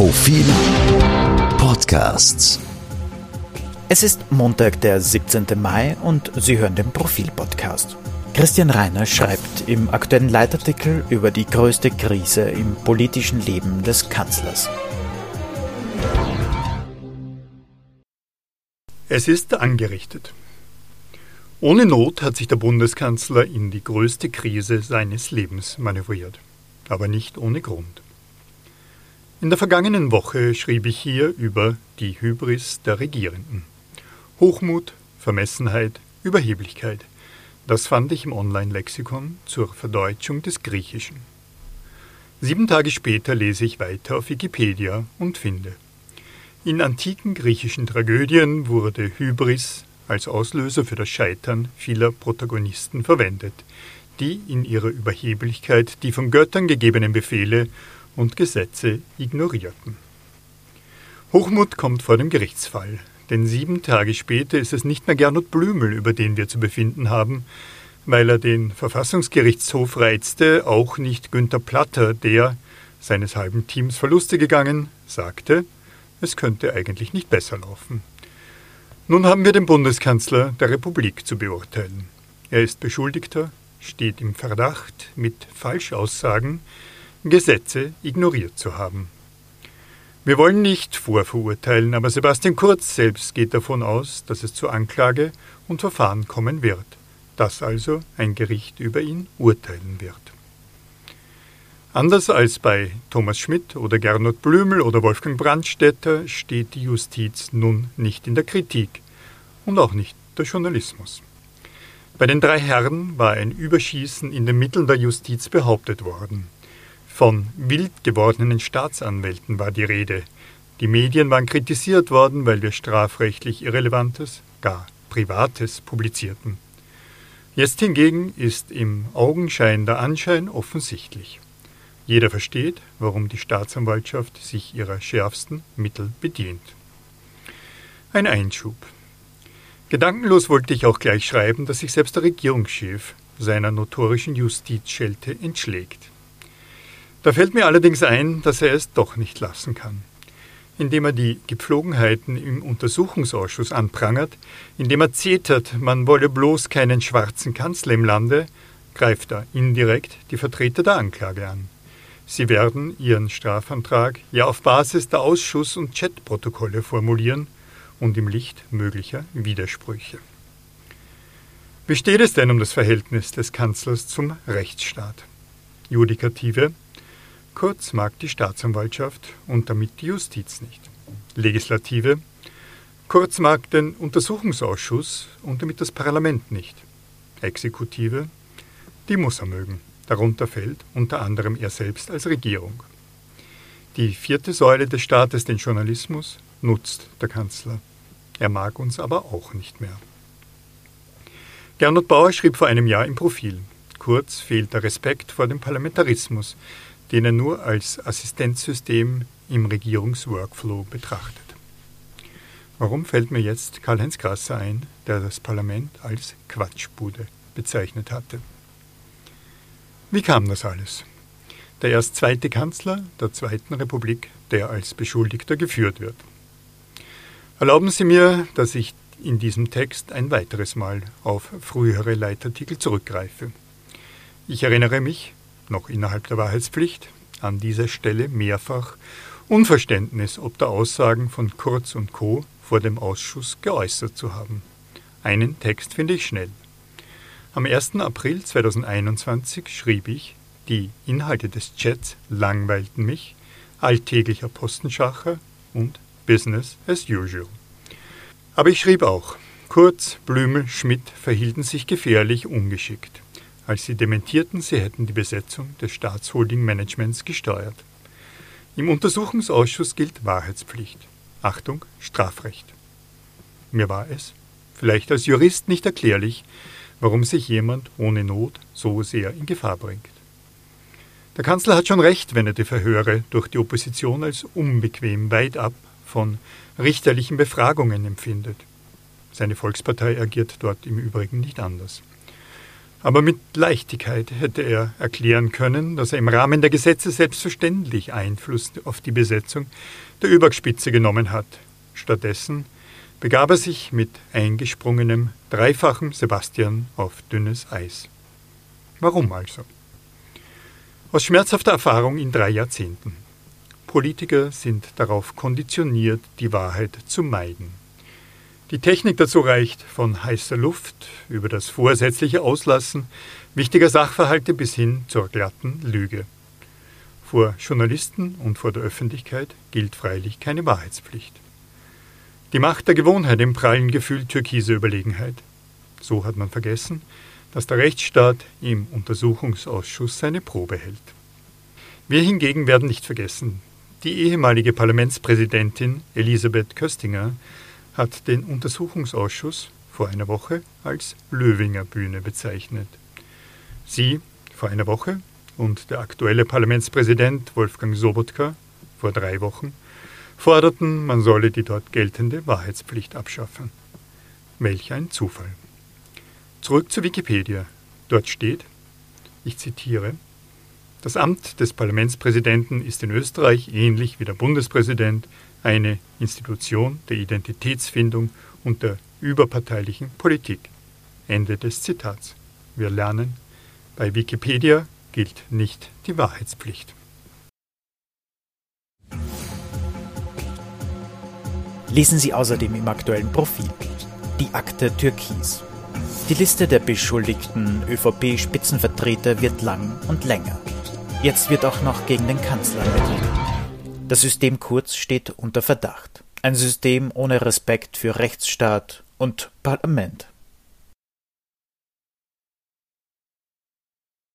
Profil Podcasts. Es ist Montag, der 17. Mai und Sie hören den Profil-Podcast. Christian Reiner schreibt im aktuellen Leitartikel über die größte Krise im politischen Leben des Kanzlers. Es ist angerichtet. Ohne Not hat sich der Bundeskanzler in die größte Krise seines Lebens manövriert, aber nicht ohne Grund. In der vergangenen Woche schrieb ich hier über die Hybris der Regierenden. Hochmut, Vermessenheit, Überheblichkeit. Das fand ich im Online-Lexikon zur Verdeutschung des Griechischen. Sieben Tage später lese ich weiter auf Wikipedia und finde. In antiken griechischen Tragödien wurde Hybris als Auslöser für das Scheitern vieler Protagonisten verwendet, die in ihrer Überheblichkeit die von Göttern gegebenen Befehle und Gesetze ignorierten. Hochmut kommt vor dem Gerichtsfall, denn sieben Tage später ist es nicht mehr Gernot Blümel, über den wir zu befinden haben, weil er den Verfassungsgerichtshof reizte, auch nicht Günther Platter, der, seines halben Teams Verluste gegangen, sagte, es könnte eigentlich nicht besser laufen. Nun haben wir den Bundeskanzler der Republik zu beurteilen. Er ist Beschuldigter, steht im Verdacht, mit Falschaussagen Gesetze ignoriert zu haben. Wir wollen nicht vorverurteilen, aber Sebastian Kurz selbst geht davon aus, dass es zur Anklage und Verfahren kommen wird, dass also ein Gericht über ihn urteilen wird. Anders als bei Thomas Schmidt oder Gernot Blümel oder Wolfgang Brandstätter steht die Justiz nun nicht in der Kritik und auch nicht der Journalismus. Bei den drei Herren war ein Überschießen in den Mitteln der Justiz behauptet worden. Von wild gewordenen Staatsanwälten war die Rede. Die Medien waren kritisiert worden, weil wir strafrechtlich Irrelevantes, gar Privates publizierten. Jetzt hingegen ist im Augenschein der Anschein offensichtlich. Jeder versteht, warum die Staatsanwaltschaft sich ihrer schärfsten Mittel bedient. Ein Einschub. Gedankenlos wollte ich auch gleich schreiben, dass sich selbst der Regierungschef seiner notorischen Justizschelte entschlägt. Da fällt mir allerdings ein, dass er es doch nicht lassen kann. Indem er die Gepflogenheiten im Untersuchungsausschuss anprangert, indem er zetert, man wolle bloß keinen schwarzen Kanzler im Lande, greift er indirekt die Vertreter der Anklage an. Sie werden Ihren Strafantrag ja auf Basis der Ausschuss- und Chatprotokolle formulieren und im Licht möglicher Widersprüche. Wie steht es denn um das Verhältnis des Kanzlers zum Rechtsstaat? Judikative, kurz mag die Staatsanwaltschaft und damit die Justiz nicht. Legislative, kurz mag den Untersuchungsausschuss und damit das Parlament nicht. Exekutive, die muss er mögen. Darunter fällt unter anderem er selbst als Regierung. Die vierte Säule des Staates, den Journalismus, nutzt der Kanzler. Er mag uns aber auch nicht mehr. Gernot Bauer schrieb vor einem Jahr im Profil. Kurz fehlt der Respekt vor dem Parlamentarismus, den er nur als Assistenzsystem im Regierungsworkflow betrachtet. Warum fällt mir jetzt Karl-Heinz Grasser ein, der das Parlament als Quatschbude bezeichnet hatte? Wie kam das alles? Der erst zweite Kanzler der Zweiten Republik, der als Beschuldigter geführt wird. Erlauben Sie mir, dass ich in diesem Text ein weiteres Mal auf frühere Leitartikel zurückgreife. Ich erinnere mich, noch innerhalb der Wahrheitspflicht, an dieser Stelle mehrfach Unverständnis ob der Aussagen von Kurz und Co. vor dem Ausschuss geäußert zu haben. Einen Text finde ich schnell. Am 1. April 2021 schrieb ich, die Inhalte des Chats langweilten mich, alltäglicher Postenschacher und Business as usual. Aber ich schrieb auch, Kurz, Blümel, Schmidt verhielten sich gefährlich ungeschickt, als sie dementierten, sie hätten die Besetzung des Staatsholding-Managements gesteuert. Im Untersuchungsausschuss gilt Wahrheitspflicht. Achtung, Strafrecht. Mir war es, vielleicht als Jurist nicht erklärlich, warum sich jemand ohne Not so sehr in Gefahr bringt. Der Kanzler hat schon recht, wenn er die Verhöre durch die Opposition als unbequem weit ab von richterlichen Befragungen empfindet. Seine Volkspartei agiert dort im Übrigen nicht anders. Aber mit Leichtigkeit hätte er erklären können, dass er im Rahmen der Gesetze selbstverständlich Einfluss auf die Besetzung der Übergspitze genommen hat. Stattdessen begab er sich mit eingesprungenem, dreifachem Sebastian auf dünnes Eis. Warum also? Aus schmerzhafter Erfahrung in drei Jahrzehnten. Politiker sind darauf konditioniert, die Wahrheit zu meiden. Die Technik dazu reicht von heißer Luft über das vorsätzliche Auslassen wichtiger Sachverhalte bis hin zur glatten Lüge. Vor Journalisten und vor der Öffentlichkeit gilt freilich keine Wahrheitspflicht. Die Macht der Gewohnheit im prallen Gefühl türkiser Überlegenheit. So hat man vergessen, dass der Rechtsstaat im Untersuchungsausschuss seine Probe hält. Wir hingegen werden nicht vergessen, die ehemalige Parlamentspräsidentin Elisabeth Köstinger hat den Untersuchungsausschuss vor einer Woche als Löwinger Bühne bezeichnet. Sie vor einer Woche und der aktuelle Parlamentspräsident Wolfgang Sobotka vor drei Wochen forderten, man solle die dort geltende Wahrheitspflicht abschaffen. Welch ein Zufall. Zurück zu Wikipedia. Dort steht, ich zitiere, das Amt des Parlamentspräsidenten ist in Österreich ähnlich wie der Bundespräsident eine Institution der Identitätsfindung und der überparteilichen Politik. Ende des Zitats. Wir lernen, bei Wikipedia gilt nicht die Wahrheitspflicht. Lesen Sie außerdem im aktuellen Profil die Akte Türkis. Die Liste der beschuldigten ÖVP-Spitzenvertreter wird lang und länger. Jetzt wird auch noch gegen den Kanzler ermittelt. Das System Kurz steht unter Verdacht. Ein System ohne Respekt für Rechtsstaat und Parlament.